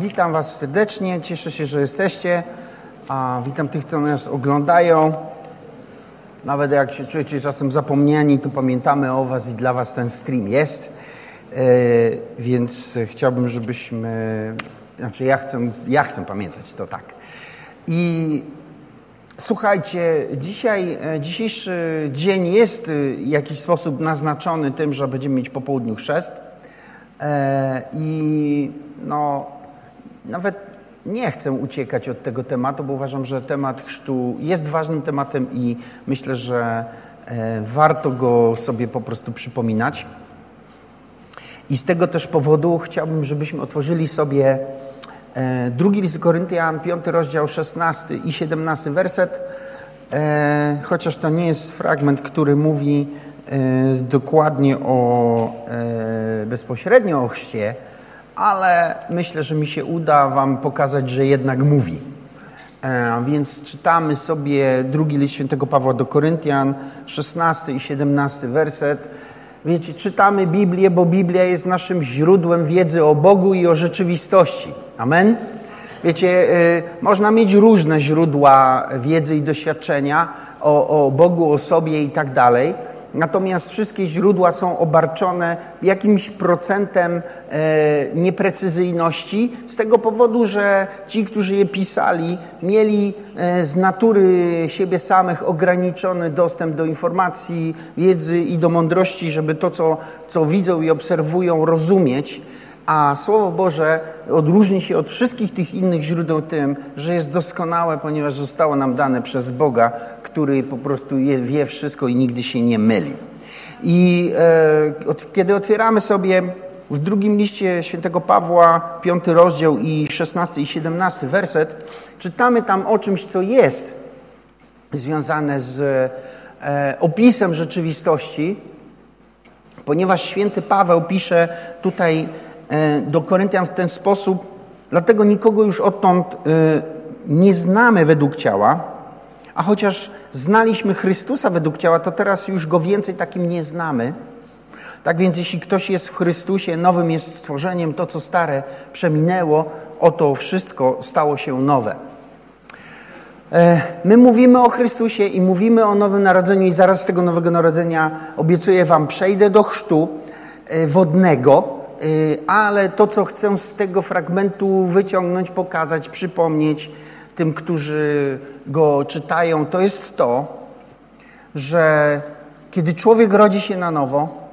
Witam Was serdecznie, cieszę się, że jesteście. A witam tych, którzy nas oglądają. Nawet jak się czujecie czasem zapomniani, to pamiętamy o Was i dla Was ten stream jest. E, więc chciałbym, żebyśmy. Znaczy, ja chcę, ja chcę pamiętać to tak. I słuchajcie, dzisiaj, e, dzisiejszy dzień jest w jakiś sposób naznaczony tym, że będziemy mieć po południu chrzest. E, I no, nawet nie chcę uciekać od tego tematu, bo uważam, że temat chrztu jest ważnym tematem i myślę, że e, warto go sobie po prostu przypominać. I z tego też powodu chciałbym, żebyśmy otworzyli sobie e, drugi list Koryntian, piąty rozdział, 16 i 17 werset. Chociaż to nie jest fragment, który mówi dokładnie o bezpośrednio o chrzcie, ale myślę, że mi się uda Wam pokazać, że jednak mówi. E, więc czytamy sobie drugi list świętego Pawła do Koryntian, 16 i 17 werset. Wiecie, czytamy Biblię, bo Biblia jest naszym źródłem wiedzy o Bogu i o rzeczywistości. Amen? Wiecie, y, można mieć różne źródła wiedzy i doświadczenia o, o Bogu, o sobie i tak dalej. Natomiast wszystkie źródła są obarczone jakimś procentem e, nieprecyzyjności, z tego powodu, że ci, którzy je pisali, mieli e, z natury siebie samych ograniczony dostęp do informacji, wiedzy i do mądrości, żeby to, co, co widzą i obserwują, rozumieć. A Słowo Boże odróżni się od wszystkich tych innych źródeł tym, że jest doskonałe, ponieważ zostało nam dane przez Boga, który po prostu wie wszystko i nigdy się nie myli. I e, kiedy otwieramy sobie w drugim liście świętego Pawła, piąty rozdział i szesnasty i siedemnasty werset, czytamy tam o czymś, co jest związane z e, opisem rzeczywistości, ponieważ święty Paweł pisze tutaj do Koryntian w ten sposób, dlatego nikogo już odtąd e, nie znamy według ciała, a chociaż znaliśmy Chrystusa według ciała, to teraz już go więcej takim nie znamy. Tak więc jeśli ktoś jest w Chrystusie, nowym jest stworzeniem, to co stare przeminęło, oto wszystko stało się nowe. E, my mówimy o Chrystusie i mówimy o Nowym Narodzeniu i zaraz z tego Nowego Narodzenia obiecuję Wam, przejdę do chrztu wodnego, ale to, co chcę z tego fragmentu wyciągnąć, pokazać, przypomnieć tym, którzy go czytają, to jest to, że kiedy człowiek rodzi się na nowo,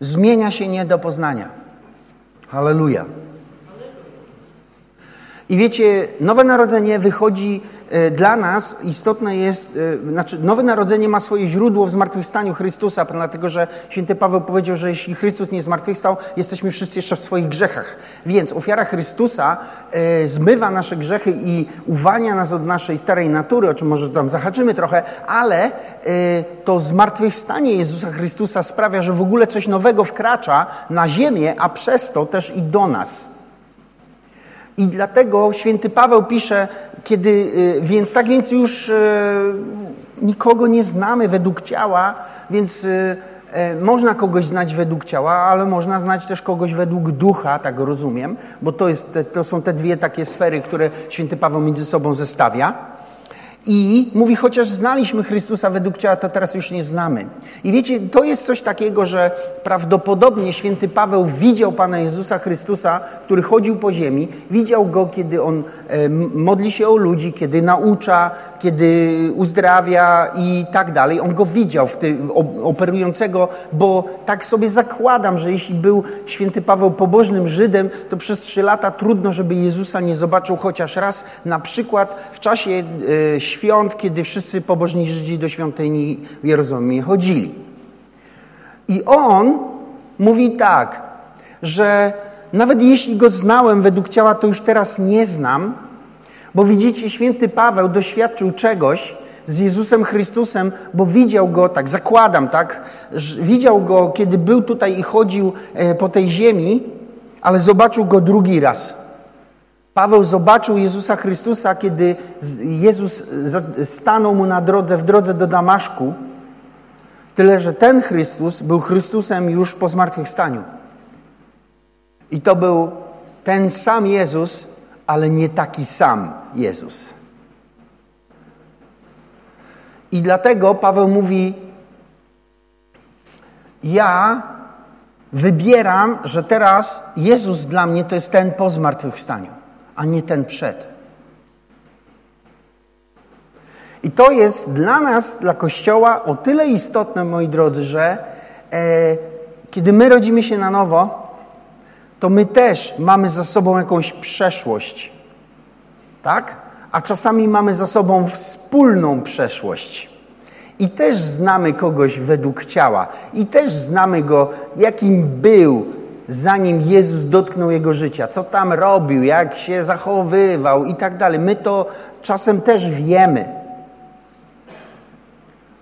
zmienia się nie do poznania. Halleluja. I wiecie, nowe narodzenie wychodzi dla nas istotne jest, e, znaczy Nowe Narodzenie ma swoje źródło w zmartwychwstaniu Chrystusa, dlatego że święty Paweł powiedział, że jeśli Chrystus nie zmartwychwstał, jesteśmy wszyscy jeszcze w swoich grzechach. Więc ofiara Chrystusa e, zmywa nasze grzechy i uwalnia nas od naszej starej natury, o czym może tam zahaczymy trochę, ale to zmartwychwstanie Jezusa Chrystusa sprawia, że w ogóle coś nowego wkracza na ziemię, a przez to też i do nas. I dlatego święty Paweł pisze, kiedy, y, więc tak więc już y, nikogo nie znamy według ciała, więc y, można kogoś znać według ciała, ale można znać też kogoś według ducha, tak rozumiem, bo to, jest, to są te dwie takie sfery, które święty Paweł między sobą zestawia. I mówi, chociaż znaliśmy Chrystusa według ciała, to teraz już nie znamy. I wiecie, to jest coś takiego, że prawdopodobnie święty Paweł widział Pana Jezusa Chrystusa, który chodził po ziemi, widział go, kiedy on e, modli się o ludzi, kiedy naucza, kiedy uzdrawia i tak dalej. On go widział w tym, operującego, bo tak sobie zakładam, że jeśli był święty Paweł pobożnym Żydem, to przez trzy lata trudno, żeby Jezusa nie zobaczył chociaż raz, na przykład w czasie e, świąt, kiedy wszyscy pobożni Żydzi do świątyni w Jerozolimie chodzili. I on mówi tak, że nawet jeśli go znałem według ciała, to już teraz nie znam, bo widzicie, święty Paweł doświadczył czegoś z Jezusem Chrystusem, bo widział go, tak zakładam, tak, widział go, kiedy był tutaj i chodził e, po tej ziemi, ale zobaczył go drugi raz. Paweł zobaczył Jezusa Chrystusa, kiedy Jezus stanął mu na drodze, w drodze do Damaszku. Tyle, że ten Chrystus był Chrystusem już po zmartwychwstaniu. I to był ten sam Jezus, ale nie taki sam Jezus. I dlatego Paweł mówi: Ja wybieram, że teraz Jezus dla mnie to jest ten po zmartwychwstaniu, a nie ten przed. I to jest dla nas, dla Kościoła, o tyle istotne, moi drodzy, że e, kiedy my rodzimy się na nowo, to my też mamy za sobą jakąś przeszłość. Tak? A czasami mamy za sobą wspólną przeszłość. I też znamy kogoś według ciała. I też znamy go, jakim był, zanim Jezus dotknął jego życia. Co tam robił, jak się zachowywał i tak dalej. My to czasem też wiemy.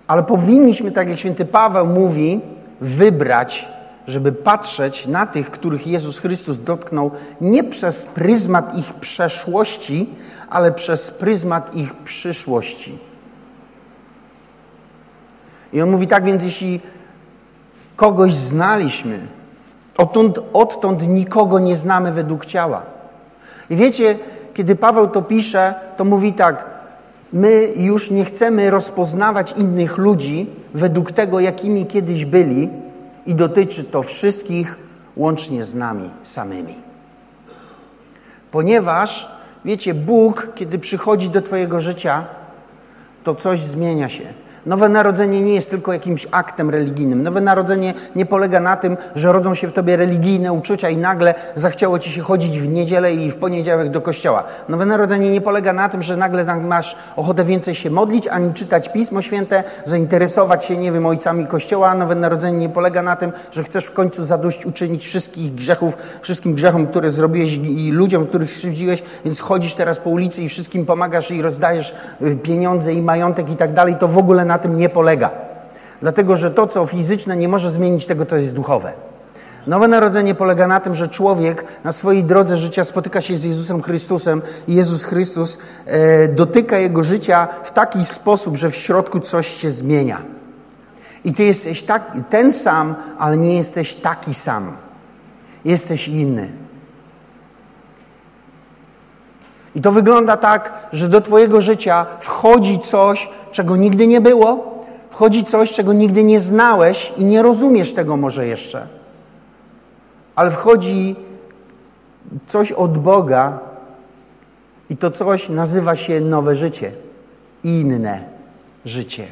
Ale powinniśmy, tak jak święty Paweł mówi, wybrać, żeby patrzeć na tych, których Jezus Chrystus dotknął nie przez pryzmat ich przeszłości, ale przez pryzmat ich przyszłości. I on mówi tak, więc jeśli kogoś znaliśmy, odtąd, odtąd nikogo nie znamy według ciała. I wiecie, kiedy Paweł to pisze, to mówi tak, my już nie chcemy rozpoznawać innych ludzi według tego, jakimi kiedyś byli, i dotyczy to wszystkich łącznie z nami samymi. Ponieważ, wiecie, Bóg, kiedy przychodzi do Twojego życia, to coś zmienia się. Nowe narodzenie nie jest tylko jakimś aktem religijnym. Nowe narodzenie nie polega na tym, że rodzą się w tobie religijne uczucia i nagle zachciało ci się chodzić w niedzielę i w poniedziałek do kościoła. Nowe narodzenie nie polega na tym, że nagle masz ochotę więcej się modlić, ani czytać Pismo Święte, zainteresować się, nie wiem, ojcami kościoła. Nowe narodzenie nie polega na tym, że chcesz w końcu zadość uczynić wszystkich grzechów, wszystkim grzechom, które zrobiłeś i ludziom, których skrzywdziłeś, więc chodzisz teraz po ulicy i wszystkim pomagasz i rozdajesz y, pieniądze i majątek i tak dalej. To w ogóle na na tym nie polega. Dlatego, że to, co fizyczne, nie może zmienić tego, co jest duchowe. Nowe narodzenie polega na tym, że człowiek na swojej drodze życia spotyka się z Jezusem Chrystusem i Jezus Chrystus e, dotyka jego życia w taki sposób, że w środku coś się zmienia. I ty jesteś tak, ten sam, ale nie jesteś taki sam. Jesteś inny. I to wygląda tak, że do Twojego życia wchodzi coś, czego nigdy nie było, wchodzi coś, czego nigdy nie znałeś i nie rozumiesz tego może jeszcze. Ale wchodzi coś od Boga i to coś nazywa się nowe życie, inne życie.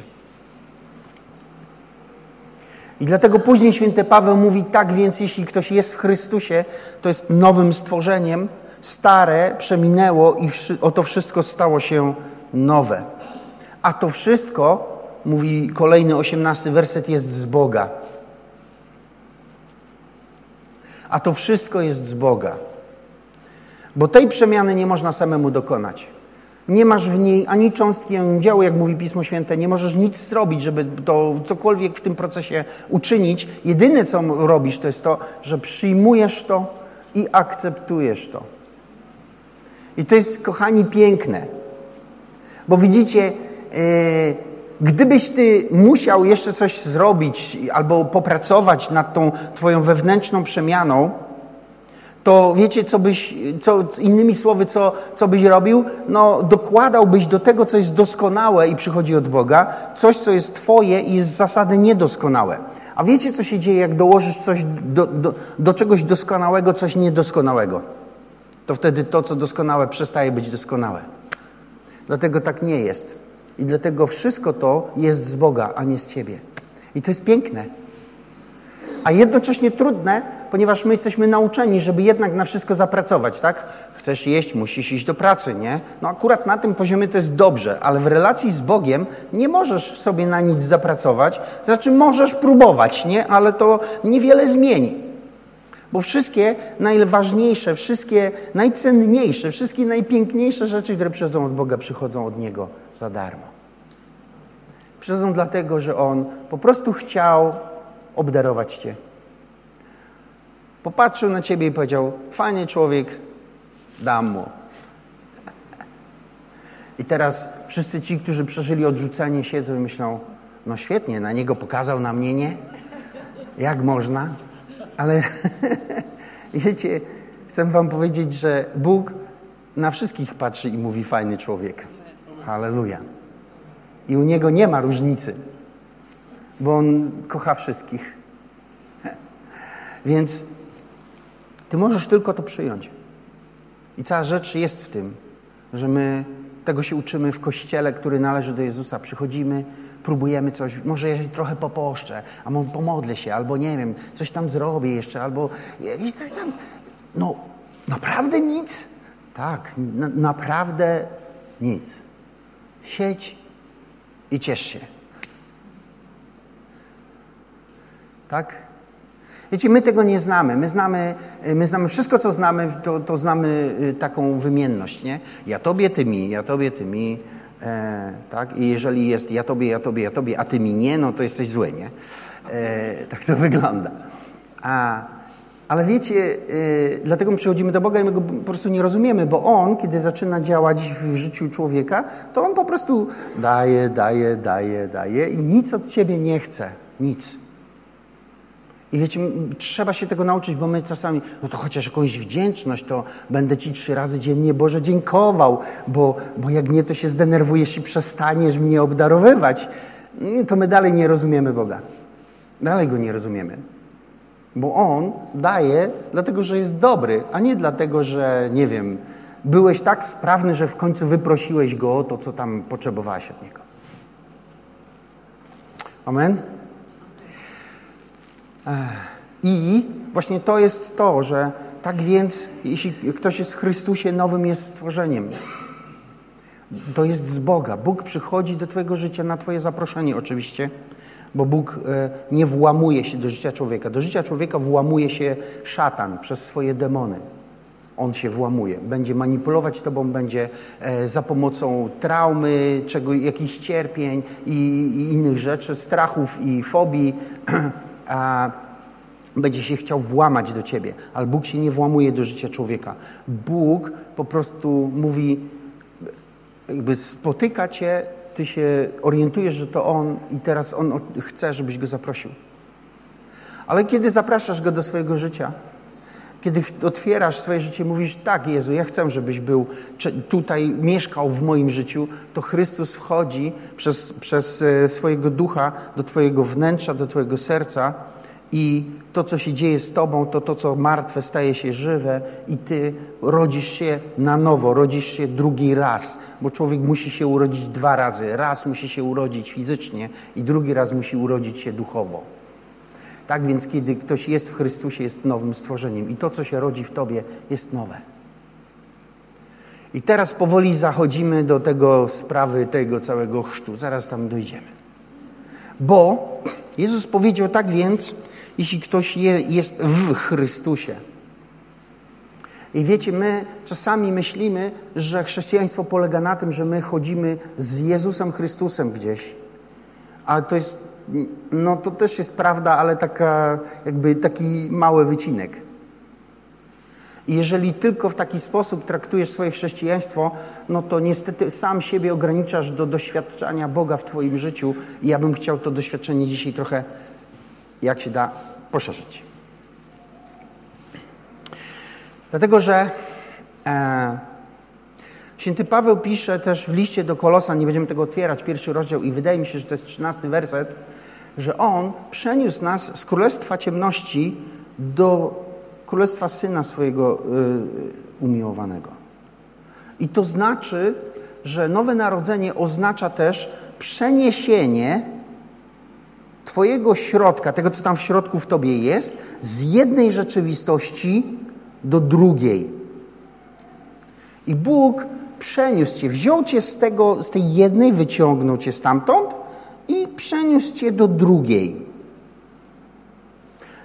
I dlatego później święty Paweł mówi, tak więc jeśli ktoś jest w Chrystusie, to jest nowym stworzeniem, stare przeminęło i oto wszystko stało się nowe. A to wszystko, mówi kolejny osiemnasty werset, jest z Boga. A to wszystko jest z Boga. Bo tej przemiany nie można samemu dokonać. Nie masz w niej ani cząstki, ani działu, jak mówi Pismo Święte. Nie możesz nic zrobić, żeby to cokolwiek w tym procesie uczynić. Jedyne, co robisz, to jest to, że przyjmujesz to i akceptujesz to. I to jest, kochani, piękne. Bo widzicie, yy, gdybyś ty musiał jeszcze coś zrobić albo popracować nad tą twoją wewnętrzną przemianą, to wiecie, co byś, co, innymi słowy, co, co byś robił? No, dokładałbyś do tego, co jest doskonałe i przychodzi od Boga, coś, co jest Twoje i jest z zasady niedoskonałe. A wiecie, co się dzieje, jak dołożysz coś do, do, do czegoś doskonałego, coś niedoskonałego? To wtedy to, co doskonałe, przestaje być doskonałe. Dlatego tak nie jest. I dlatego wszystko to jest z Boga, a nie z Ciebie. I to jest piękne. A jednocześnie trudne, ponieważ my jesteśmy nauczeni, żeby jednak na wszystko zapracować, tak? Chcesz jeść, musisz iść do pracy, nie? No akurat na tym poziomie to jest dobrze, ale w relacji z Bogiem nie możesz sobie na nic zapracować. Znaczy możesz próbować, nie? Ale to niewiele zmieni. Bo wszystkie najważniejsze, wszystkie najcenniejsze, wszystkie najpiękniejsze rzeczy, które przychodzą od Boga, przychodzą od Niego za darmo. Przychodzą dlatego, że On po prostu chciał obdarować Cię. Popatrzył na Ciebie i powiedział, fajny człowiek, dam mu. I teraz wszyscy ci, którzy przeżyli odrzucenie, siedzą i myślą, no świetnie, na niego pokazał, na mnie nie. Jak można? Ale wiecie, chcę wam powiedzieć, że Bóg na wszystkich patrzy i mówi fajny człowiek. Halleluja. I u Niego nie ma różnicy, bo On kocha wszystkich. Więc Ty możesz tylko to przyjąć. I cała rzecz jest w tym, że my tego się uczymy w kościele, który należy do Jezusa. Przychodzimy, próbujemy coś, może ja się trochę poposzczę, a może pomodlę się, albo nie wiem, coś tam zrobię jeszcze, albo coś tam. No, naprawdę nic? Tak, na, naprawdę nic. Siedź i ciesz się. Tak? Wiecie, my tego nie znamy. My znamy, my znamy wszystko, co znamy, to, to znamy y, taką wymienność, nie? Ja tobie, ty mi, ja tobie, ty mi. E, tak? I jeżeli jest ja tobie, ja tobie, ja tobie, a ty mi nie, no to jesteś zły, nie? E, tak to wygląda. A, ale wiecie, y, dlatego my przychodzimy do Boga i my go po prostu nie rozumiemy, bo On, kiedy zaczyna działać w życiu człowieka, to On po prostu daje, daje, daje, daje i nic od ciebie nie chce. Nic. I wiecie, trzeba się tego nauczyć, bo my czasami, no to chociaż jakąś wdzięczność, to będę Ci trzy razy dziennie Boże dziękował, bo, bo jak nie, to się zdenerwujesz i przestaniesz mnie obdarowywać. To my dalej nie rozumiemy Boga. Dalej Go nie rozumiemy. Bo On daje dlatego, że jest dobry, a nie dlatego, że, nie wiem, byłeś tak sprawny, że w końcu wyprosiłeś Go o to, co tam potrzebowałeś od Niego. Amen? I właśnie to jest to, że tak więc, jeśli ktoś jest w Chrystusie, nowym jest stworzeniem. To jest z Boga. Bóg przychodzi do Twojego życia na Twoje zaproszenie, oczywiście, bo Bóg e, nie włamuje się do życia człowieka. Do życia człowieka włamuje się szatan przez swoje demony. On się włamuje, będzie manipulować Tobą, będzie e, za pomocą traumy, czego, jakichś cierpień i, i innych rzeczy, strachów i fobii będzie się chciał włamać do ciebie, ale Bóg się nie włamuje do życia człowieka. Bóg po prostu mówi, jakby spotyka cię, ty się orientujesz, że to On i teraz On chce, żebyś Go zaprosił. Ale kiedy zapraszasz Go do swojego życia, kiedy otwierasz swoje życie, mówisz, tak Jezu, ja chcę, żebyś był tutaj, mieszkał w moim życiu, to Chrystus wchodzi przez, przez e, swojego ducha do Twojego wnętrza, do Twojego serca i to, co się dzieje z Tobą, to to, co martwe, staje się żywe i Ty rodzisz się na nowo, rodzisz się drugi raz, bo człowiek musi się urodzić dwa razy. Raz musi się urodzić fizycznie i drugi raz musi urodzić się duchowo. Tak więc, kiedy ktoś jest w Chrystusie, jest nowym stworzeniem i to, co się rodzi w Tobie, jest nowe. I teraz powoli zachodzimy do tego sprawy, tego całego chrztu. Zaraz tam dojdziemy. Bo Jezus powiedział tak więc, jeśli ktoś je, jest w Chrystusie. I wiecie, my czasami myślimy, że chrześcijaństwo polega na tym, że my chodzimy z Jezusem Chrystusem gdzieś. Ale to jest no to też jest prawda, ale taka, jakby taki mały wycinek. Jeżeli tylko w taki sposób traktujesz swoje chrześcijaństwo, no to niestety sam siebie ograniczasz do doświadczania Boga w Twoim życiu. I ja bym chciał to doświadczenie dzisiaj trochę, jak się da, poszerzyć. Dlatego, że e, Święty Paweł pisze też w liście do Kolosa, nie będziemy tego otwierać, pierwszy rozdział i wydaje mi się, że to jest trzynasty werset, że On przeniósł nas z królestwa ciemności do królestwa Syna swojego y, umiłowanego. I to znaczy, że nowe narodzenie oznacza też przeniesienie Twojego środka, tego co tam w środku w Tobie jest, z jednej rzeczywistości do drugiej. I Bóg przeniósł Cię, wziął Cię z, tego, z tej jednej, wyciągnął Cię stamtąd i przeniósł Cię do drugiej.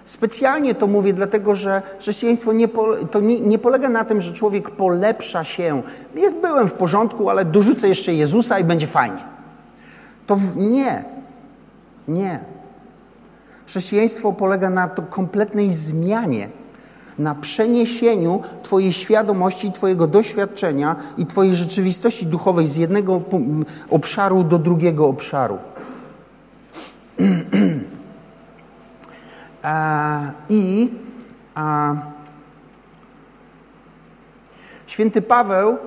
Specjalnie to mówię, dlatego że chrześcijaństwo nie, po, to nie, nie, polega na tym, że człowiek polepsza się. Jest, byłem w porządku, ale dorzucę jeszcze Jezusa i będzie fajnie. To w, nie. Nie. Chrześcijaństwo polega na to kompletnej zmianie na przeniesieniu Twojej świadomości, Twojego doświadczenia i Twojej rzeczywistości duchowej z jednego obszaru do drugiego obszaru. I Święty Paweł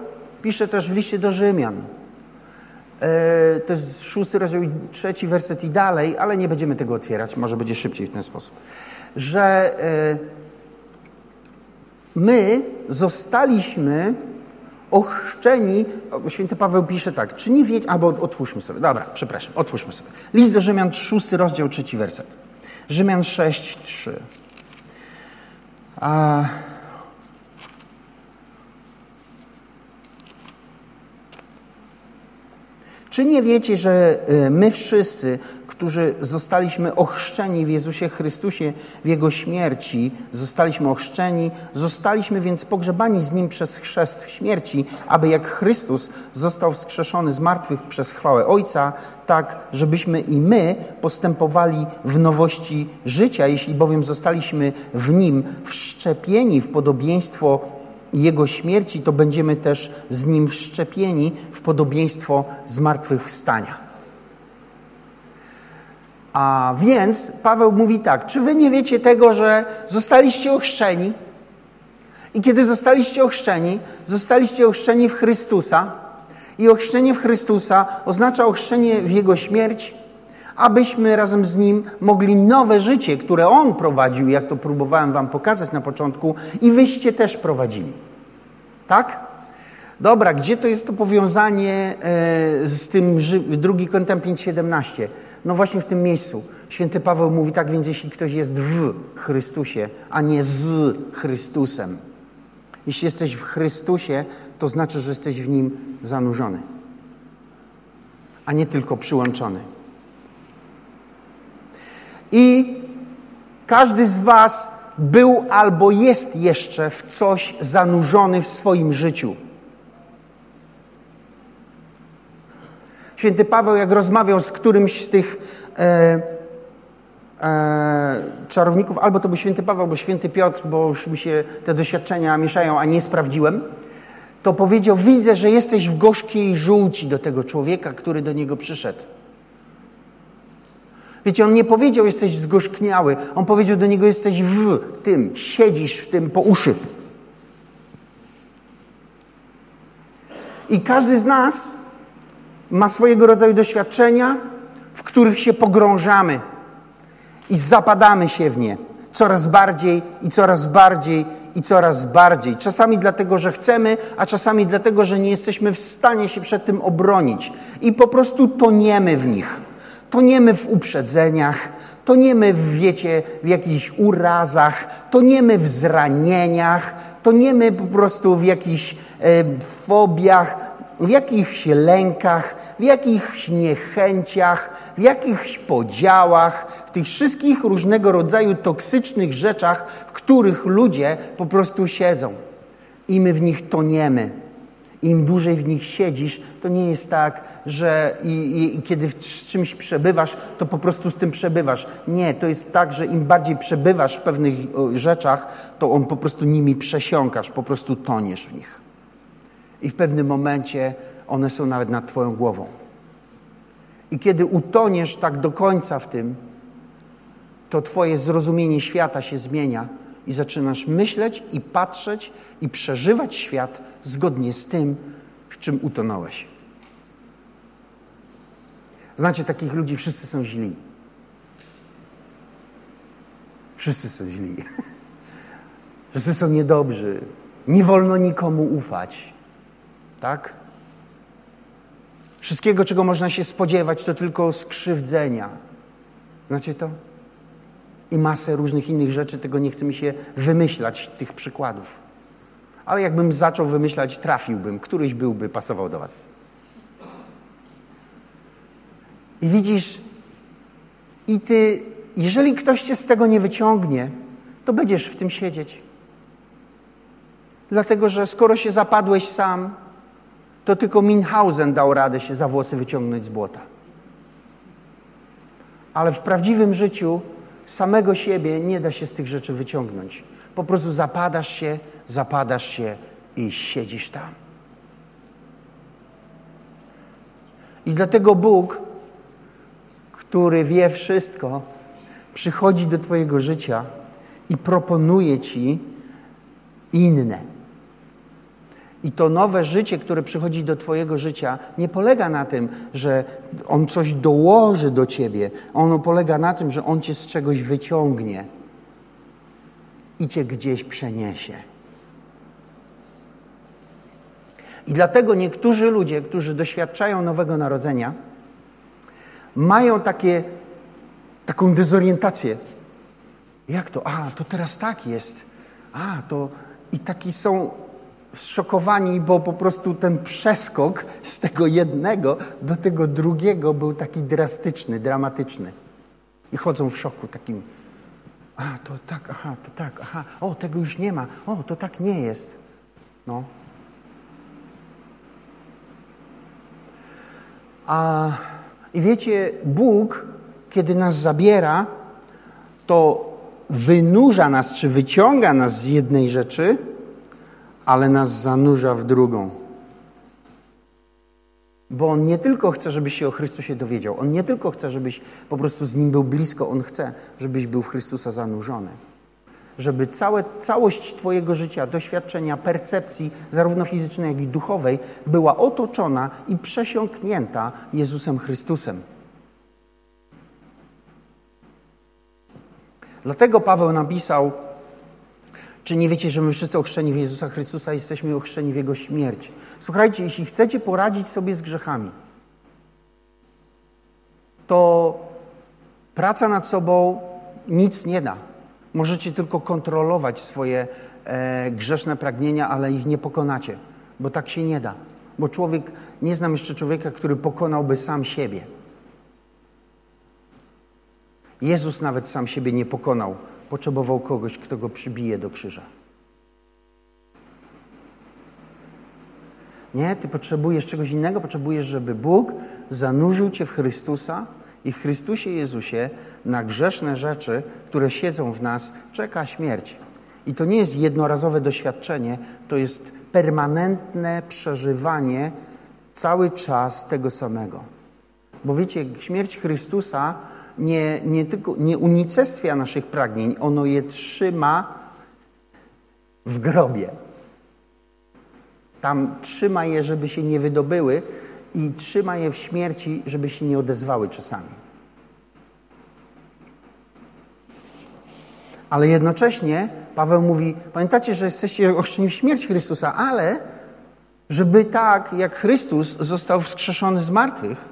pisze też w liście do Rzymian. E, to jest szósty rozdział, trzeci werset i dalej, ale nie będziemy tego otwierać, może będzie szybciej w ten sposób. Że e, my zostaliśmy ochrzczeni, święty Paweł pisze tak, czy nie wiecie, albo otwórzmy sobie, dobra, przepraszam, otwórzmy sobie. List do Rzymian, szósty rozdział, trzeci werset. Rzymian 6, 3. A... Czy nie wiecie, że y, my wszyscy, którzy zostaliśmy ochrzczeni w Jezusie Chrystusie, w Jego śmierci, zostaliśmy ochrzczeni, zostaliśmy więc pogrzebani z Nim przez chrzest w śmierci, aby jak Chrystus został wskrzeszony z martwych przez chwałę Ojca, tak, żebyśmy i my postępowali w nowości życia, jeśli bowiem zostaliśmy w Nim wszczepieni w podobieństwo jego śmierci, to będziemy też z Nim wszczepieni w podobieństwo zmartwychwstania. A więc Paweł mówi tak, czy wy nie wiecie tego, że zostaliście ochrzczeni? I kiedy zostaliście ochrzczeni, zostaliście ochrzczeni w Chrystusa. I ochrzczenie w Chrystusa oznacza ochrzczenie w Jego śmierć, abyśmy razem z Nim mogli nowe życie, które On prowadził, jak to próbowałem Wam pokazać na początku, i wyście też prowadzili. Tak? Dobra, gdzie to jest to powiązanie e, z tym 2 Koryntian 5,17? No właśnie w tym miejscu. Święty Paweł mówi tak, więc jeśli ktoś jest w Chrystusie, a nie z Chrystusem. Jeśli jesteś w Chrystusie, to znaczy, że jesteś w Nim zanurzony, a nie tylko przyłączony. I każdy z Was był albo jest jeszcze w coś zanurzony w swoim życiu. Święty Paweł, jak rozmawiał z którymś z tych e, e, czarowników, albo to był święty Paweł, albo święty Piotr, bo już mi się te doświadczenia mieszają, a nie sprawdziłem, to powiedział: Widzę, że jesteś w gorzkiej żółci do tego człowieka, który do niego przyszedł. Wiecie, on nie powiedział, jesteś zgorzkniały. On powiedział do niego, jesteś w tym, siedzisz w tym po uszy. I każdy z nas ma swojego rodzaju doświadczenia, w których się pogrążamy i zapadamy się w nie coraz bardziej i coraz bardziej i coraz bardziej. Czasami dlatego, że chcemy, a czasami dlatego, że nie jesteśmy w stanie się przed tym obronić i po prostu toniemy w nich. Toniemy w uprzedzeniach, toniemy w, wiecie, w jakichś urazach, toniemy w zranieniach, toniemy po prostu w jakichś e, fobiach, w jakichś lękach, w jakichś niechęciach, w jakichś podziałach, w tych wszystkich różnego rodzaju toksycznych rzeczach, w których ludzie po prostu siedzą. I my w nich toniemy. Im dłużej w nich siedzisz, to nie jest tak, że i, i, i kiedy z czymś przebywasz, to po prostu z tym przebywasz. Nie, to jest tak, że im bardziej przebywasz w pewnych rzeczach, to on po prostu nimi przesiąkasz, po prostu toniesz w nich i w pewnym momencie one są nawet nad Twoją głową. I kiedy utoniesz tak do końca w tym, to Twoje zrozumienie świata się zmienia i zaczynasz myśleć i patrzeć i przeżywać świat zgodnie z tym, w czym utonąłeś. Znacie takich ludzi, wszyscy są źli. Wszyscy są źli. Wszyscy są niedobrzy. Nie wolno nikomu ufać. Tak? Wszystkiego, czego można się spodziewać, to tylko skrzywdzenia. Znacie to? I masę różnych innych rzeczy, tego nie chce mi się wymyślać, tych przykładów. Ale jakbym zaczął wymyślać, trafiłbym, któryś byłby pasował do Was. I widzisz, i ty, jeżeli ktoś cię z tego nie wyciągnie, to będziesz w tym siedzieć. Dlatego, że skoro się zapadłeś sam, to tylko Minhausen dał radę się za włosy wyciągnąć z błota. Ale w prawdziwym życiu samego siebie nie da się z tych rzeczy wyciągnąć. Po prostu zapadasz się, zapadasz się i siedzisz tam. I dlatego Bóg, który wie wszystko, przychodzi do Twojego życia i proponuje Ci inne I to nowe życie, które przychodzi do Twojego życia, nie polega na tym, że On coś dołoży do Ciebie. Ono polega na tym, że On Cię z czegoś wyciągnie i Cię gdzieś przeniesie. I dlatego niektórzy ludzie, którzy doświadczają nowego narodzenia, mają takie, taką dezorientację. Jak to? A, to teraz tak jest. A, to. I taki są zszokowani, bo po prostu ten przeskok z tego jednego do tego drugiego był taki drastyczny, dramatyczny. I chodzą w szoku takim. A, to tak, aha, to tak, aha, o, tego już nie ma, o, to tak nie jest. No. A, I wiecie, Bóg, kiedy nas zabiera, to wynurza nas, czy wyciąga nas z jednej rzeczy, ale nas zanurza w drugą. Bo On nie tylko chce, żebyś się o Chrystusie dowiedział, On nie tylko chce, żebyś po prostu z Nim był blisko, On chce, żebyś był w Chrystusa zanurzony. Żeby całe, całość Twojego życia, doświadczenia, percepcji, zarówno fizycznej, jak i duchowej, była otoczona i przesiąknięta Jezusem Chrystusem. Dlatego Paweł napisał czy nie wiecie, że my wszyscy ochrzczeni w Jezusa Chrystusa jesteśmy ochrzczeni w Jego śmierć? Słuchajcie, jeśli chcecie poradzić sobie z grzechami, to praca nad sobą nic nie da. Możecie tylko kontrolować swoje e, grzeszne pragnienia, ale ich nie pokonacie, bo tak się nie da. Bo człowiek, nie znam jeszcze człowieka, który pokonałby sam siebie. Jezus nawet sam siebie nie pokonał potrzebował kogoś, kto go przybije do krzyża. Nie, ty potrzebujesz czegoś innego, potrzebujesz, żeby Bóg zanurzył cię w Chrystusa i w Chrystusie Jezusie na grzeszne rzeczy, które siedzą w nas, czeka śmierć. I to nie jest jednorazowe doświadczenie, to jest permanentne przeżywanie cały czas tego samego. Bo wiecie, śmierć Chrystusa nie, nie, tylko, nie unicestwia naszych pragnień, ono je trzyma w grobie. Tam trzyma je, żeby się nie wydobyły i trzyma je w śmierci, żeby się nie odezwały czasami. Ale jednocześnie Paweł mówi: Pamiętacie, że jesteście ochrzczeni w śmierć Chrystusa, ale żeby tak jak Chrystus został wskrzeszony z martwych,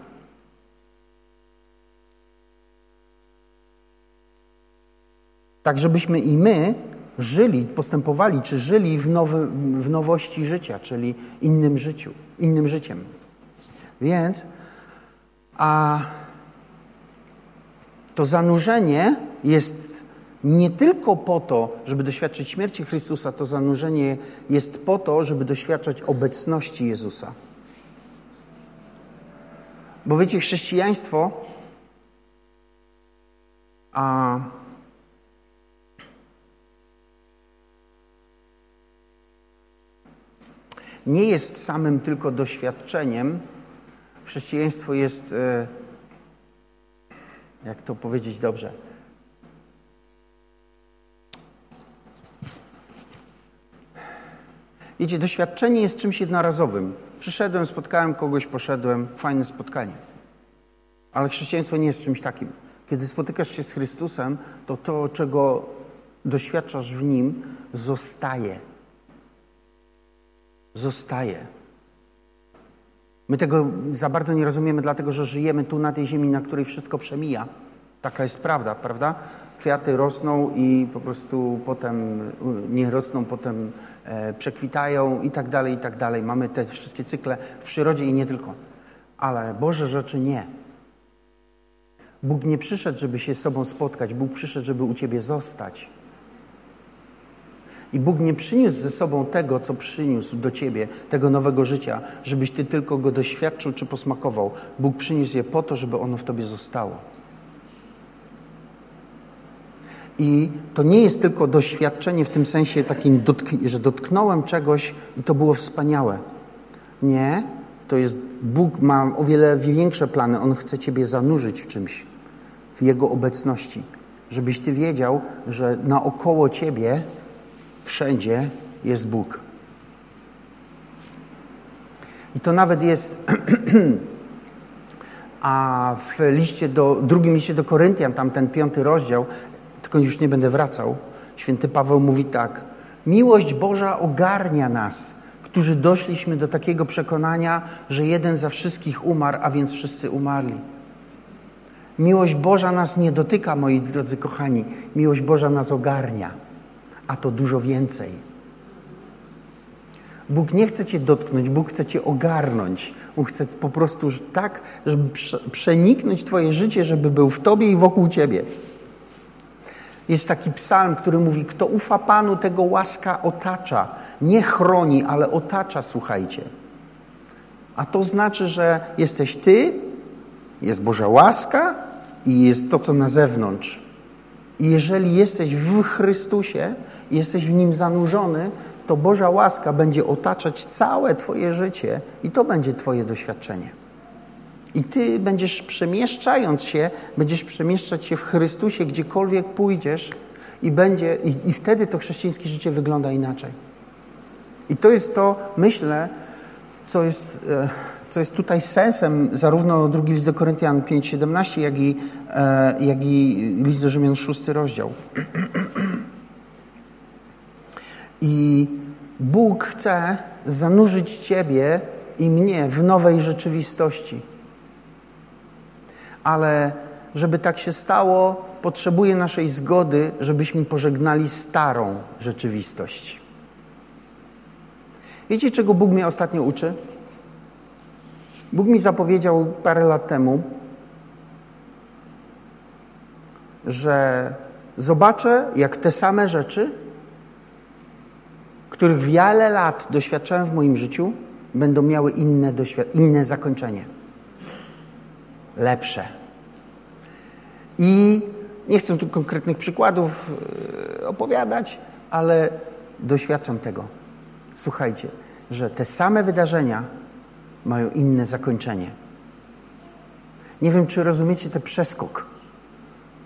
Tak, żebyśmy i my żyli, postępowali, czy żyli w, nowy, w nowości życia, czyli innym życiu, innym życiem. Więc a to zanurzenie jest nie tylko po to, żeby doświadczyć śmierci Chrystusa, to zanurzenie jest po to, żeby doświadczać obecności Jezusa. Bo wiecie, chrześcijaństwo a nie jest samym tylko doświadczeniem. Chrześcijaństwo jest, e, jak to powiedzieć dobrze, Wiecie, doświadczenie jest czymś jednorazowym. Przyszedłem, spotkałem kogoś, poszedłem, fajne spotkanie. Ale chrześcijaństwo nie jest czymś takim. Kiedy spotykasz się z Chrystusem, to to, czego doświadczasz w Nim, zostaje zostaje. My tego za bardzo nie rozumiemy, dlatego że żyjemy tu na tej ziemi, na której wszystko przemija. Taka jest prawda, prawda? Kwiaty rosną i po prostu potem nie rosną, potem e, przekwitają i tak dalej, i tak dalej. Mamy te wszystkie cykle w przyrodzie i nie tylko. Ale Boże rzeczy nie. Bóg nie przyszedł, żeby się z Tobą spotkać. Bóg przyszedł, żeby u Ciebie zostać. I Bóg nie przyniósł ze sobą tego, co przyniósł do ciebie, tego nowego życia, żebyś ty tylko go doświadczył czy posmakował. Bóg przyniósł je po to, żeby ono w tobie zostało. I to nie jest tylko doświadczenie w tym sensie takim, że dotknąłem czegoś i to było wspaniałe. Nie, to jest, Bóg ma o wiele większe plany. On chce Ciebie zanurzyć w czymś, w Jego obecności, żebyś Ty wiedział, że naokoło Ciebie Wszędzie jest Bóg. I to nawet jest a w liście do, drugim liście do Koryntian, tam ten piąty rozdział, tylko już nie będę wracał, święty Paweł mówi tak. Miłość Boża ogarnia nas, którzy doszliśmy do takiego przekonania, że jeden za wszystkich umarł, a więc wszyscy umarli. Miłość Boża nas nie dotyka, moi drodzy kochani. Miłość Boża nas ogarnia, a to dużo więcej. Bóg nie chce Cię dotknąć, Bóg chce Cię ogarnąć. On chce po prostu tak, żeby przeniknąć Twoje życie, żeby był w Tobie i wokół Ciebie. Jest taki psalm, który mówi: Kto ufa Panu, tego łaska otacza. Nie chroni, ale otacza, słuchajcie. A to znaczy, że jesteś Ty, jest Boża łaska i jest to, co na zewnątrz. I jeżeli jesteś w Chrystusie, jesteś w Nim zanurzony, to Boża łaska będzie otaczać całe Twoje życie i to będzie Twoje doświadczenie. I Ty będziesz przemieszczając się, będziesz przemieszczać się w Chrystusie, gdziekolwiek pójdziesz i, będzie, i, i wtedy to chrześcijańskie życie wygląda inaczej. I to jest to, myślę, co jest, e, co jest tutaj sensem zarówno drugi list do Koryntian 5,17, jak i, e, jak i list do Rzymian 6 rozdział. I Bóg chce zanurzyć Ciebie i mnie w nowej rzeczywistości. Ale żeby tak się stało, potrzebuje naszej zgody, żebyśmy pożegnali starą rzeczywistość. Wiecie, czego Bóg mnie ostatnio uczy? Bóg mi zapowiedział parę lat temu, że zobaczę, jak te same rzeczy których wiele lat doświadczałem w moim życiu, będą miały inne, inne zakończenie. Lepsze. I nie chcę tu konkretnych przykładów e, opowiadać, ale doświadczam tego. Słuchajcie, że te same wydarzenia mają inne zakończenie. Nie wiem, czy rozumiecie ten przeskok.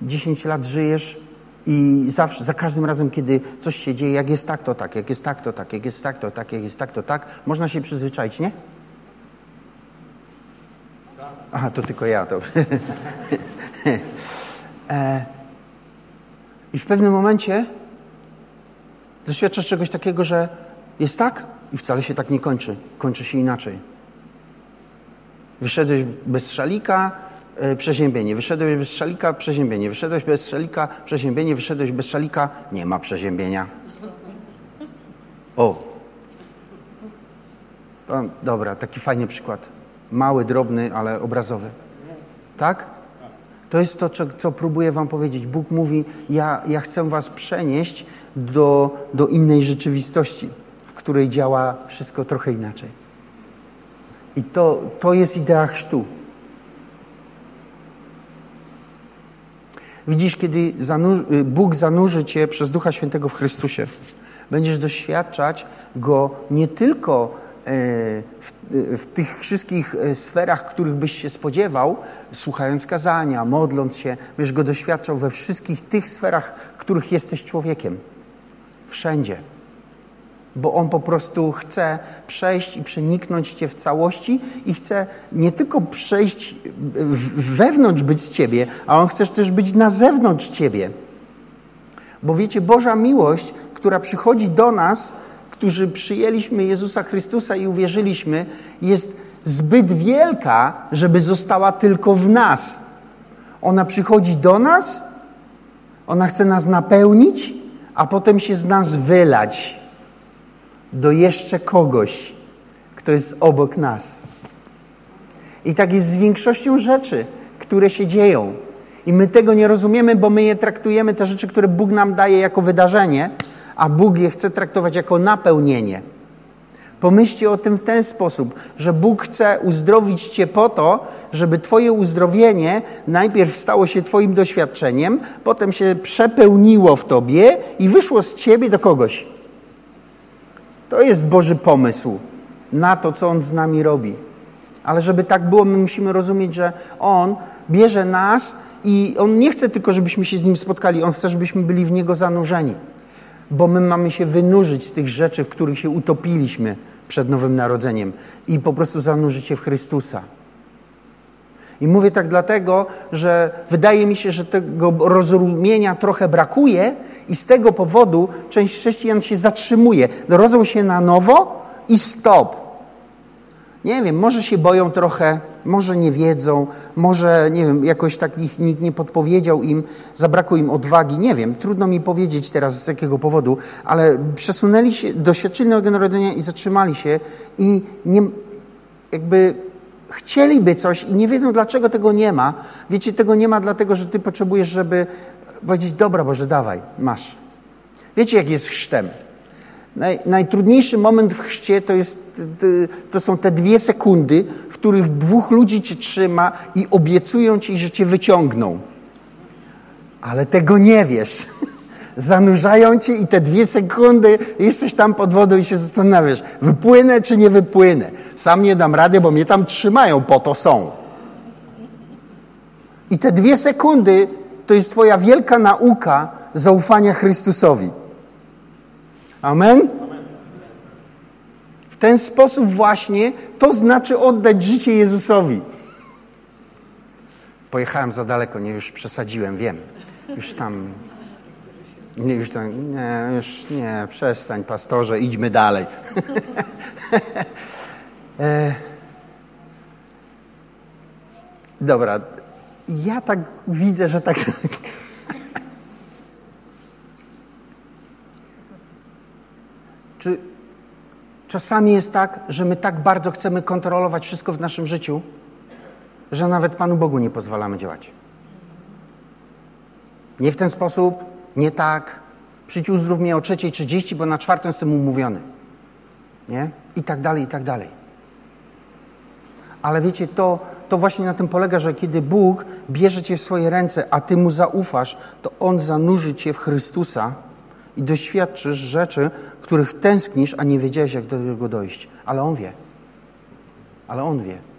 10 lat żyjesz i zawsze, za każdym razem, kiedy coś się dzieje, jak jest tak, to tak, jak jest tak, to tak, jak jest tak, to tak, jak jest tak, to tak, można się przyzwyczaić, nie? Aha, to tylko ja, to. e, I w pewnym momencie doświadczasz czegoś takiego, że jest tak i wcale się tak nie kończy. Kończy się inaczej. Wyszedłeś bez szalika, przeziębienie. Wyszedłeś bez szalika, przeziębienie. Wyszedłeś bez szalika, przeziębienie. Wyszedłeś bez szalika, nie ma przeziębienia. O. o. Dobra, taki fajny przykład. Mały, drobny, ale obrazowy. Tak? To jest to, co, co próbuję wam powiedzieć. Bóg mówi, ja, ja chcę was przenieść do, do innej rzeczywistości, w której działa wszystko trochę inaczej. I to, to jest idea chrztu. Widzisz, kiedy y, Bóg zanurzy Cię przez Ducha Świętego w Chrystusie, będziesz doświadczać Go nie tylko e, w, y, w, tych wszystkich e, sferach, których byś się spodziewał, słuchając kazania, modląc się, będziesz Go doświadczał we wszystkich tych sferach, których jesteś człowiekiem. Wszędzie bo On po prostu chce przejść i przeniknąć Cię w całości i chce nie tylko przejść wewnątrz być z Ciebie, a On chce też być na zewnątrz Ciebie. Bo wiecie, Boża miłość, która przychodzi do nas, którzy przyjęliśmy Jezusa Chrystusa i uwierzyliśmy, jest zbyt wielka, żeby została tylko w nas. Ona przychodzi do nas, ona chce nas napełnić, a potem się z nas wylać do jeszcze kogoś, kto jest obok nas. I tak jest z większością rzeczy, które się dzieją. I my tego nie rozumiemy, bo my je traktujemy, te rzeczy, które Bóg nam daje jako wydarzenie, a Bóg je chce traktować jako napełnienie. Pomyślcie o tym w ten sposób, że Bóg chce uzdrowić Cię po to, żeby Twoje uzdrowienie najpierw stało się Twoim doświadczeniem, potem się przepełniło w Tobie i wyszło z Ciebie do kogoś. To jest Boży pomysł na to, co On z nami robi. Ale żeby tak było, my musimy rozumieć, że On bierze nas i On nie chce tylko, żebyśmy się z Nim spotkali, On chce, żebyśmy byli w Niego zanurzeni. Bo my mamy się wynurzyć z tych rzeczy, w których się utopiliśmy przed Nowym Narodzeniem i po prostu zanurzyć się w Chrystusa. I mówię tak dlatego, że wydaje mi się, że tego rozumienia trochę brakuje i z tego powodu część chrześcijan się zatrzymuje. Rodzą się na nowo i stop. Nie wiem, może się boją trochę, może nie wiedzą, może, nie wiem, jakoś tak ich nikt nie podpowiedział im, zabrakło im odwagi, nie wiem, trudno mi powiedzieć teraz z jakiego powodu, ale przesunęli się, doświadczyli Nowego Narodzenia i zatrzymali się i nie, jakby chcieliby coś i nie wiedzą, dlaczego tego nie ma. Wiecie, tego nie ma dlatego, że ty potrzebujesz, żeby powiedzieć, dobra Boże, dawaj, masz. Wiecie, jak jest chrztem? Naj, najtrudniejszy moment w chrzcie to, jest, to są te dwie sekundy, w których dwóch ludzi cię trzyma i obiecują ci, że cię wyciągną. Ale tego nie wiesz. Zanurzają cię i te dwie sekundy jesteś tam pod wodą i się zastanawiasz, wypłynę czy nie wypłynę. Sam nie dam rady, bo mnie tam trzymają, po to są. I te dwie sekundy to jest twoja wielka nauka zaufania Chrystusowi. Amen? W ten sposób właśnie to znaczy oddać życie Jezusowi. Pojechałem za daleko, nie już przesadziłem, wiem. Już tam. Nie, już tam. Nie, już nie, przestań, pastorze, idźmy dalej. e... Dobra. Ja tak widzę, że tak. Czy czasami jest tak, że my tak bardzo chcemy kontrolować wszystko w naszym życiu, że nawet Panu Bogu nie pozwalamy działać? Nie w ten sposób, nie tak. Przyjdź uzdrów mnie o 3.30, bo na czwartą jestem umówiony. Nie? I tak dalej, i tak dalej. Ale wiecie, to, to właśnie na tym polega, że kiedy Bóg bierze cię w swoje ręce, a ty mu zaufasz, to On zanurzy cię w Chrystusa i doświadczysz rzeczy, których tęsknisz, a nie wiedziałeś, jak do tego dojść. Ale On wie. Ale On wie.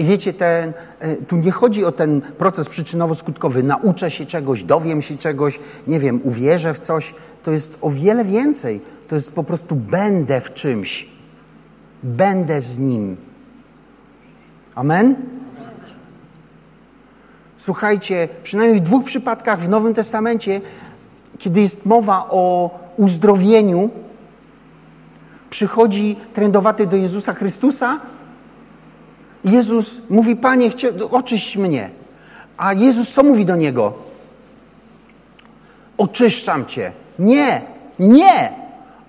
I wiecie, ten, e, tu nie chodzi o ten proces przyczynowo-skutkowy. Nauczę się czegoś, dowiem się czegoś, nie wiem, uwierzę w coś. To jest o wiele więcej. To jest po prostu będę w czymś. Będę z Nim. Amen? Słuchajcie, przynajmniej w dwóch przypadkach w Nowym Testamencie, kiedy jest mowa o uzdrowieniu, przychodzi trędowaty do Jezusa Chrystusa. Jezus mówi, Panie, oczyść mnie. A Jezus co mówi do niego? Oczyszczam cię. Nie, nie.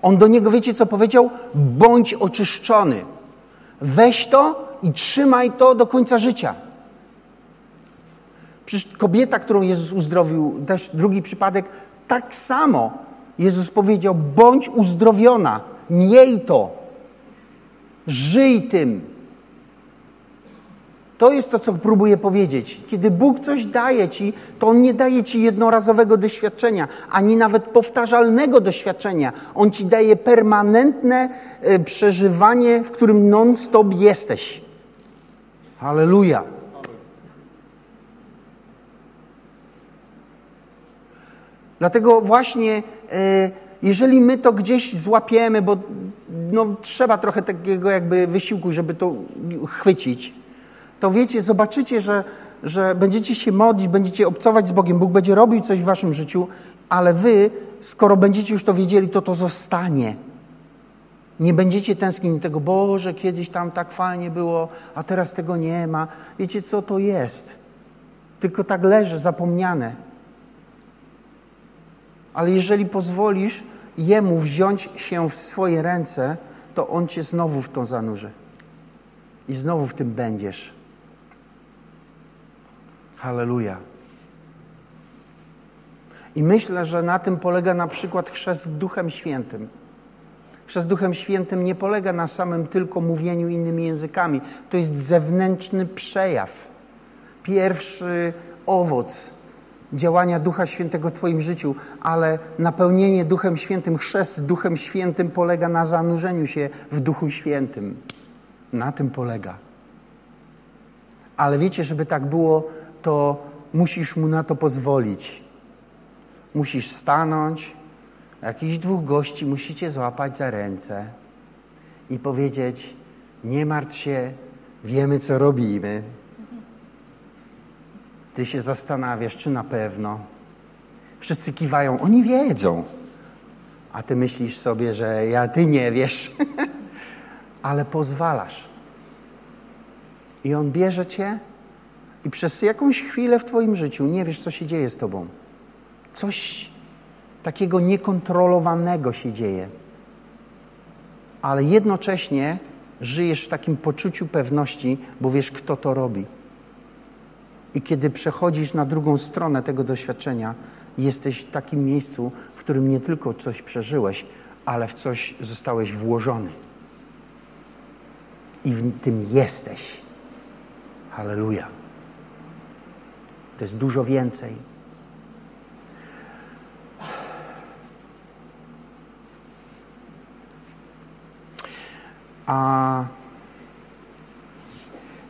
On do niego, wiecie co powiedział? Bądź oczyszczony. Weź to i trzymaj to do końca życia. Przecież kobieta, którą Jezus uzdrowił, też drugi przypadek, tak samo Jezus powiedział: bądź uzdrowiona, miej to, żyj tym. To jest to, co próbuję powiedzieć. Kiedy Bóg coś daje ci, to On nie daje ci jednorazowego doświadczenia, ani nawet powtarzalnego doświadczenia. On ci daje permanentne e, przeżywanie, w którym non-stop jesteś. Halleluja. Dlatego właśnie, e, jeżeli my to gdzieś złapiemy, bo no, trzeba trochę takiego jakby wysiłku, żeby to chwycić, to wiecie, zobaczycie, że, że będziecie się modlić, będziecie obcować z Bogiem, Bóg będzie robił coś w waszym życiu, ale wy, skoro będziecie już to wiedzieli, to to zostanie. Nie będziecie tęsknić tego, Boże, kiedyś tam tak fajnie było, a teraz tego nie ma. Wiecie, co to jest? Tylko tak leży zapomniane. Ale jeżeli pozwolisz Jemu wziąć się w swoje ręce, to On cię znowu w to zanurzy. I znowu w tym będziesz. Halleluja. I myślę, że na tym polega na przykład chrzest Duchem Świętym. Chrzest Duchem Świętym nie polega na samym tylko mówieniu innymi językami. To jest zewnętrzny przejaw. Pierwszy owoc działania Ducha Świętego w Twoim życiu, ale napełnienie Duchem Świętym, chrzest Duchem Świętym polega na zanurzeniu się w Duchu Świętym. Na tym polega. Ale wiecie, żeby tak było, to musisz mu na to pozwolić. Musisz stanąć, jakichś dwóch gości musicie złapać za ręce i powiedzieć: Nie martw się, wiemy co robimy. Ty się zastanawiasz, czy na pewno. Wszyscy kiwają, oni wiedzą. A ty myślisz sobie, że ja ty nie wiesz, ale pozwalasz. I on bierze cię i przez jakąś chwilę w twoim życiu nie wiesz, co się dzieje z tobą. Coś takiego niekontrolowanego się dzieje. Ale jednocześnie żyjesz w takim poczuciu pewności, bo wiesz, kto to robi. I kiedy przechodzisz na drugą stronę tego doświadczenia, jesteś w takim miejscu, w którym nie tylko coś przeżyłeś, ale w coś zostałeś włożony. I w tym jesteś. Halleluja. To jest dużo więcej. A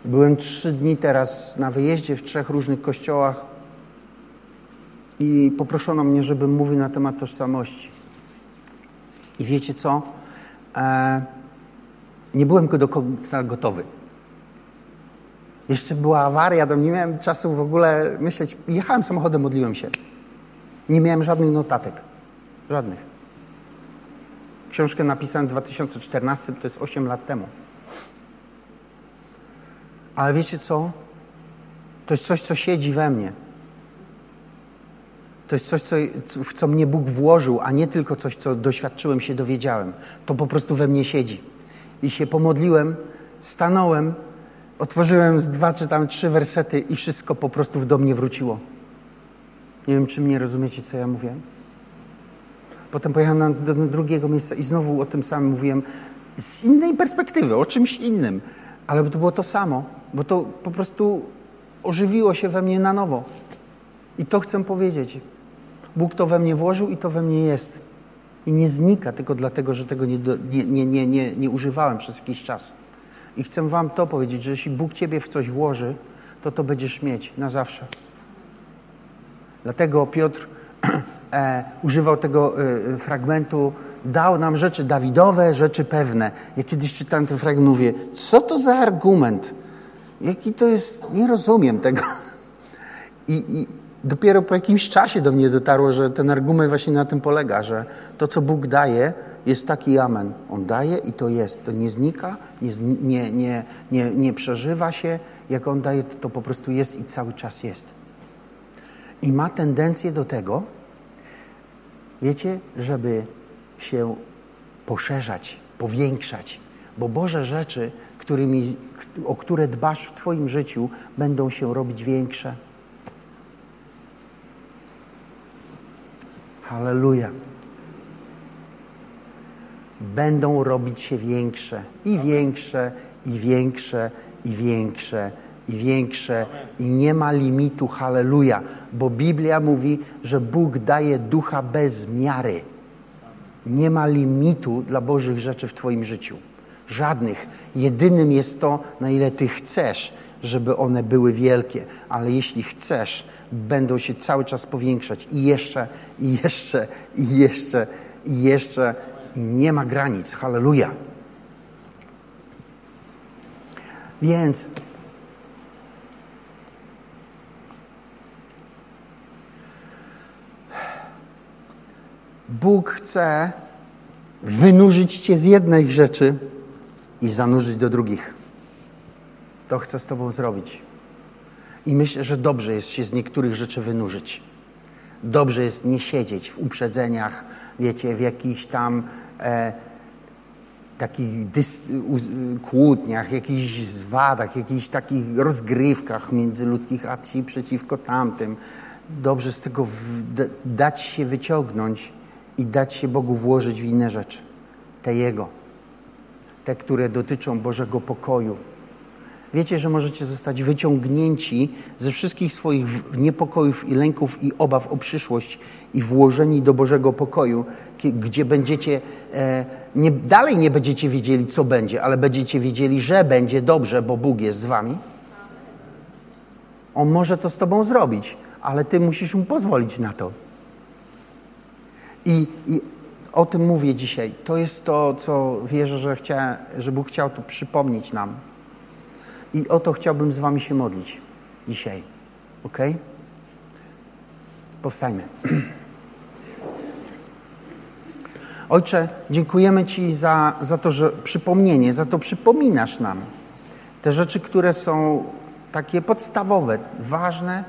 byłem trzy dni teraz na wyjeździe w trzech różnych kościołach i poproszono mnie, żebym mówił na temat tożsamości. I wiecie co? E, nie byłem do końca gotowy. Jeszcze była awaria, tam nie miałem czasu w ogóle myśleć. Jechałem samochodem, modliłem się. Nie miałem żadnych notatek. Żadnych. Książkę napisałem w 2014, to jest 8 lat temu. Ale wiecie co? To jest coś, co siedzi we mnie. To jest coś, co, w co mnie Bóg włożył, a nie tylko coś, co doświadczyłem, się dowiedziałem. To po prostu we mnie siedzi. I się pomodliłem, stanąłem, otworzyłem z dwa czy tam trzy wersety i wszystko po prostu do mnie wróciło. Nie wiem, czy mnie rozumiecie, co ja mówię. Potem pojechałem do drugiego miejsca i znowu o tym samym mówiłem z innej perspektywy, o czymś innym. Ale to było to samo, bo to po prostu ożywiło się we mnie na nowo. I to chcę powiedzieć. Bóg to we mnie włożył i to we mnie jest. I nie znika tylko dlatego, że tego nie, nie, nie, nie, nie używałem przez jakiś czas. I chcę Wam to powiedzieć, że jeśli Bóg Ciebie w coś włoży, to to będziesz mieć na zawsze. Dlatego Piotr e, używał tego e, fragmentu, dał nam rzeczy Dawidowe, rzeczy pewne. Ja kiedyś czytałem ten fragment, mówię, co to za argument? Jaki to jest, nie rozumiem tego. I, i dopiero po jakimś czasie do mnie dotarło, że ten argument właśnie na tym polega, że to, co Bóg daje, jest taki amen. On daje i to jest. To nie znika, nie, nie, nie, nie, nie przeżywa się. Jak On daje, to, to po prostu jest i cały czas jest. I ma tendencję do tego, wiecie, żeby się poszerzać, powiększać, bo Boże rzeczy, którymi, o które dbasz w Twoim życiu, będą się robić większe. Halleluja. Będą robić się większe i większe, i większe, i większe, i większe, i nie ma limitu. Halleluja. Bo Biblia mówi, że Bóg daje ducha bez miary. Nie ma limitu dla Bożych rzeczy w Twoim życiu. Żadnych. Jedynym jest to, na ile Ty chcesz, żeby one były wielkie. Ale jeśli chcesz, będą się cały czas powiększać i jeszcze, i jeszcze, i jeszcze, i jeszcze. I nie ma granic. Halleluja. Więc Bóg chce wynurzyć cię z jednej rzeczy i zanurzyć do drugich. To chce z tobą zrobić. I myślę, że dobrze jest się z niektórych rzeczy wynurzyć. Dobrze jest nie siedzieć w uprzedzeniach, wiecie, w jakichś tam takich dys, u, kłótniach, jakichś zwadach, jakichś takich rozgrywkach międzyludzkich, a ci przeciwko tamtym. Dobrze z tego dać się wyciągnąć i dać się Bogu włożyć w inne rzeczy. Te Jego. Te, które dotyczą Bożego pokoju. Wiecie, że możecie zostać wyciągnięci ze wszystkich swoich niepokojów i lęków i obaw o przyszłość i włożeni do Bożego pokoju, gdzie będziecie, e, nie, dalej nie będziecie wiedzieli, co będzie, ale będziecie wiedzieli, że będzie dobrze, bo Bóg jest z wami. On może to z tobą zrobić, ale ty musisz mu pozwolić na to. I, i, o tym mówię dzisiaj. To jest to, co wierzę, że, chcia, że Bóg chciał tu przypomnieć nam. I o to chciałbym z Wami się modlić dzisiaj. Ok? Powstajmy. Ojcze, dziękujemy Ci za, za to, że przypomnienie, za to przypominasz nam te rzeczy, które są takie podstawowe, ważne,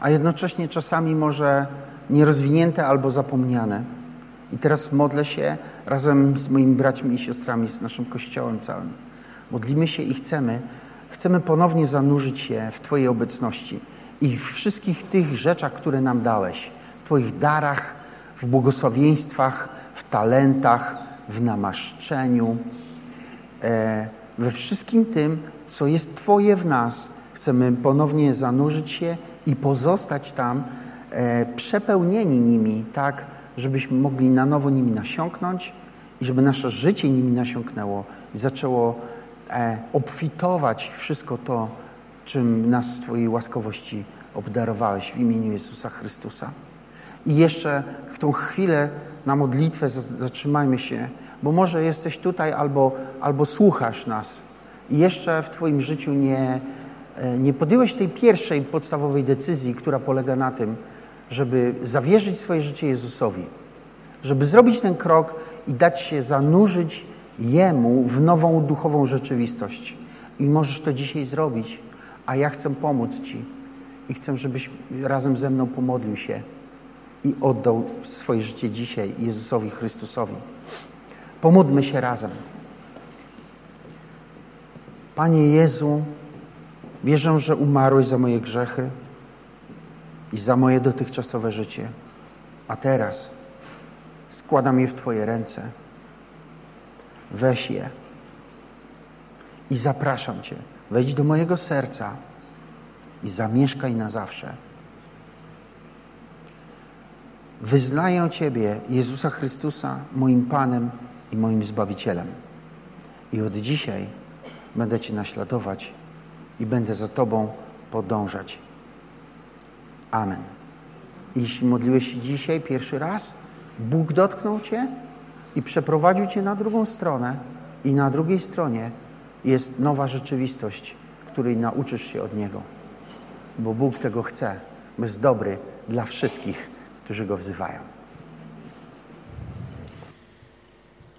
a jednocześnie czasami może nierozwinięte albo zapomniane. I teraz modlę się razem z moimi braćmi i siostrami, z naszym Kościołem całym. Modlimy się i chcemy, chcemy ponownie zanurzyć się w Twojej obecności i w wszystkich tych rzeczach, które nam dałeś, w Twoich darach, w błogosławieństwach, w talentach, w namaszczeniu, e, we wszystkim tym, co jest Twoje w nas. Chcemy ponownie zanurzyć się i pozostać tam, e, przepełnieni nimi, tak, żebyśmy mogli na nowo nimi nasiąknąć i żeby nasze życie nimi nasiąknęło i zaczęło obfitować wszystko to, czym nas z Twojej łaskowości obdarowałeś w imieniu Jezusa Chrystusa. I jeszcze tą chwilę na modlitwę zatrzymajmy się, bo może jesteś tutaj albo, albo słuchasz nas i jeszcze w Twoim życiu nie, e, nie podjąłeś tej pierwszej podstawowej decyzji, która polega na tym, żeby zawierzyć swoje życie Jezusowi, żeby zrobić ten krok i dać się zanurzyć Jemu w nową duchową rzeczywistość. I możesz to dzisiaj zrobić, a ja chcę pomóc Ci i chcę, żebyś razem ze mną pomodlił się i oddał swoje życie dzisiaj Jezusowi Chrystusowi. Pomódlmy się razem. Panie Jezu, wierzę, że umarłeś za moje grzechy i za moje dotychczasowe życie, a teraz składam je w Twoje ręce. Weź je i zapraszam Cię. Wejdź do mojego serca i zamieszkaj na zawsze. Wyznaję Ciebie, Jezusa Chrystusa, moim Panem i moim Zbawicielem. I od dzisiaj będę Cię naśladować i będę za Tobą podążać. Amen. Jeśli modliłeś się dzisiaj pierwszy raz, Bóg dotknął Cię i przeprowadził Cię na drugą stronę i na drugiej stronie jest nowa rzeczywistość, której nauczysz się od Niego. Bo Bóg tego chce, bo jest dobry dla wszystkich, którzy Go wzywają.